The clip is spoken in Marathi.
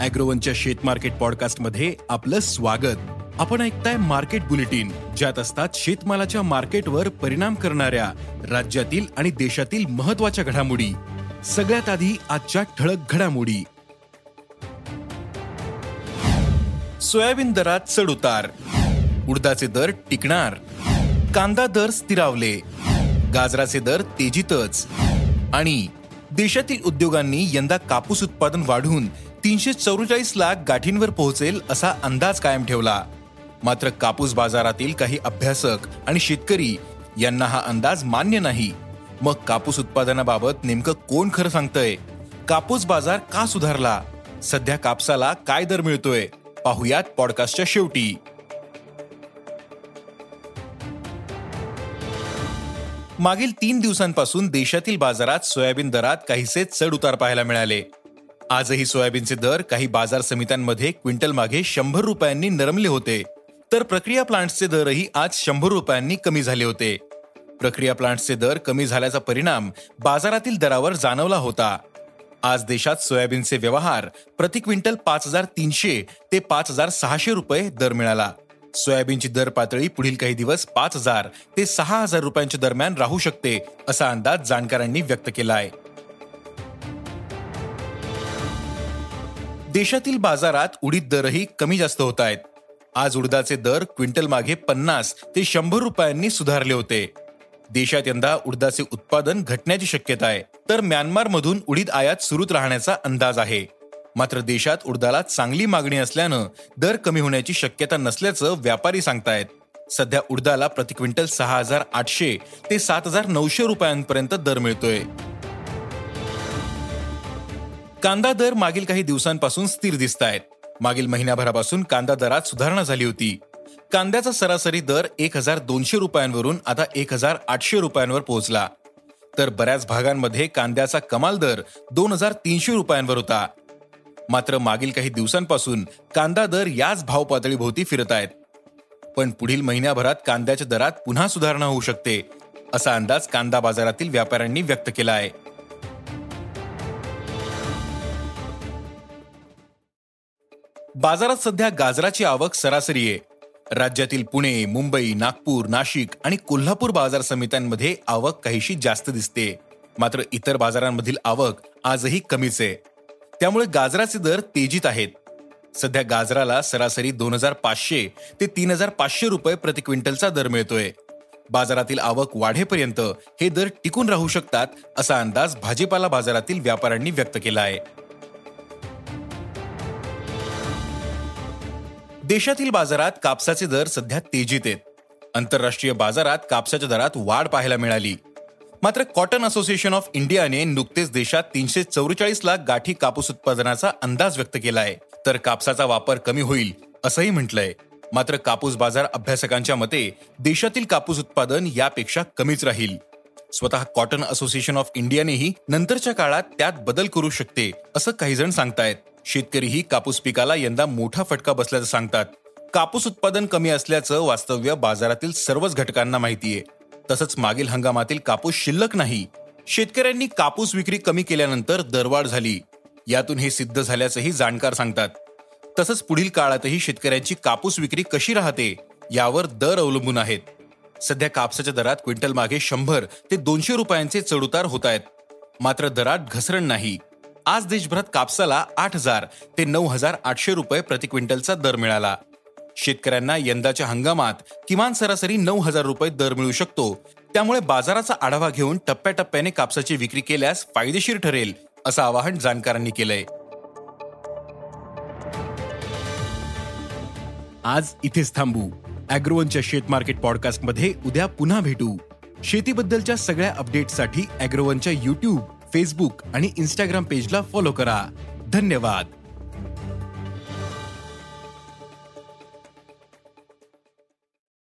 अॅग्रोवनच्या शेत मार्केट पॉडकास्टमध्ये आपलं स्वागत. आपण ऐकताय मार्केट बुलेटिन ज्यात असतात शेतमालाच्या मार्केटवर परिणाम करणाऱ्या राज्यातील आणि देशातील महत्त्वाच्या घडामोडी. सगळ्यात आधी आजच्या ठळक घडामोडी. सोयाबीन दरात चढ उतार. उडदाचे दर टिकणार. कांदा दर स्थिरावले. गाजराचे दर तेजीतच. आणि देशातील उद्योगांनी यंदा कापूस उत्पादन वाढून तीनशे चौवेचाळीस लाख गाठींवर पोहोचेल असा अंदाज कायम ठेवला. मात्र कापूस बाजारातील काही अभ्यासक आणि शेतकरी यांना हा अंदाज मान्य नाही. मग कापूस उत्पादनाबाबत नेमकं कोण खरं सांगतंय? कापूस बाजार का सुधारला? सध्या कापसाला काय दर मिळतोय? पाहुयात पॉडकास्टच्या शेवटी. मागील तीन दिवसांपासून देशातील बाजारात सोयाबीन दरात काहीसे चढ उतार पाहायला मिळाले. आजही सोयाबीनचे दर काही बाजार समित्यांमध्ये क्विंटल मागे शंभर रुपयांनी नरमले होते. तर प्रक्रिया प्लांट्सचे दरही आज शंभर रुपयांनी कमी झाले होते. प्रक्रिया प्लांट्सचे दर कमी झाल्याचा परिणाम बाजारातील दरावर जाणवला होता. आज देशात सोयाबीनचे व्यवहार प्रति क्विंटल पाच हजार तीनशे ते पाच हजार सहाशे रुपये दर मिळाला. सोयाबीनची दर पातळी पुढील काही दिवस पाच हजार ते सहा हजार रुपयांच्या दरम्यान राहू शकते असा अंदाज जाणकारांनी व्यक्त केला आहे देशातील बाजारात उडीद दरही कमी जास्त होत आहेत. आज उडदाचे दर क्विंटल मागे पन्नास ते शंभर रुपयांनी सुधारले होते. देशात यंदा उडदाचे उत्पादन घटण्याची शक्यता आहे. तर म्यानमारमधून उडीद आयात सुरूच राहण्याचा अंदाज आहे. मात्र देशात उडदाला चांगली मागणी असल्यानं दर कमी होण्याची शक्यता नसल्याचं व्यापारी सांगतायत. सध्या उडदाला प्रति क्विंटल सहा हजार आठशे ते सात हजार नऊशे रुपयांपर्यंत दर मिळतोय. कांदा दर मागील काही दिवसांपासून स्थिर दिसत आहेत मागील महिन्याभरापासून कांदा दरात सुधारणा झाली होती. कांद्याचा सरासरी दर एक हजार दोनशे रुपयांवरून आता एक हजार आठशे रुपयांवर पोहोचला. तर बऱ्याच भागांमध्ये कांद्याचा कमाल दर दोन हजार तीनशे रुपयांवर होता. मात्र मागील काही दिवसांपासून कांदा दर याच भाव पातळीभोवती फिरत आहेत. पण पुढील महिन्याभरात कांद्याच्या दरात पुन्हा सुधारणा होऊ शकते असा अंदाज कांदा बाजारातील व्यापाऱ्यांनी व्यक्त केला आहे. बाजारात सध्या गाजराची आवक सरासरी आहे. राज्यातील पुणे मुंबई नागपूर नाशिक आणि कोल्हापूर बाजार समित्यांमध्ये आवक काहीशी जास्त दिसते. मात्र इतर बाजारांमधील आवक आजही कमीच आहे. त्यामुळे गाजराचे दर तेजीत आहेत. सध्या गाजराला सरासरी दोन हजार पाचशे ते तीन हजार पाचशे रुपये प्रति क्विंटलचा दर मिळतोय. बाजारातील आवक वाढेपर्यंत हे दर टिकून राहू शकतात असा अंदाज भाजीपाला बाजारातील व्यापाऱ्यांनी व्यक्त केला आहे. देशातील बाजारात कापसाचे दर सध्या तेजीत आहेत. आंतरराष्ट्रीय बाजारात कापसाच्या दरात वाढ पाहायला मिळाली. मात्र कॉटन असोसिएशन ऑफ इंडियाने नुकतेच देशात तीनशे चौवेचाळीस लाख गाठी कापूस उत्पादनाचा अंदाज व्यक्त केला आहे. तर कापसाचा वापर कमी होईल असंही म्हटलंय. मात्र कापूस बाजार अभ्यासकांच्या मते देशातील कापूस उत्पादन यापेक्षा कमीच राहील. स्वतः कॉटन असोसिएशन ऑफ इंडियानेही नंतरच्या काळात त्यात बदल करू शकते असं काही जण सांगतायत. शेतकरीही कापूस पिकाला यंदा मोठा फटका बसल्याचं सांगतात. कापूस उत्पादन कमी असल्याचं वास्तव्य बाजारातील सर्वच घटकांना माहितीये. तसंच मागील हंगामातील कापूस शिल्लक नाही. शेतकऱ्यांनी कापूस विक्री कमी केल्यानंतर दरवाढ झाली. यातून हे सिद्ध झाल्याचंही जाणकार सांगतात. तसंच पुढील काळातही शेतकऱ्यांची कापूस विक्री कशी राहते यावर दर अवलंबून आहेत. सध्या कापसाच्या दरात क्विंटल मागे शंभर ते दोनशे रुपयांचे चढउतार होत आहेत मात्र दरात घसरण नाही. आज देशभरात कापसाला आठ हजार ते नऊ हजार आठशे रुपये प्रति क्विंटलचा दर मिळाला. शेतकऱ्यांना यंदाच्या हंगामात किमान सरासरी नऊ हजार रुपये दर मिळू शकतो. त्यामुळे बाजाराचा आढावा घेऊन टप्प्याटप्प्याने कापसाची विक्री केल्यास फायदेशीर ठरेल असं आवाहन जाणकारांनी केलंय. आज इथेच थांबू. अॅग्रोवनच्या शेत मार्केट पॉडकास्टमध्ये उद्या पुन्हा भेटू. शेतीबद्दलच्या सगळ्या अपडेटसाठी अॅग्रोवनच्या युट्यूब फेसबुक आणि इन्स्टाग्राम पेजला फॉलो करा. धन्यवाद.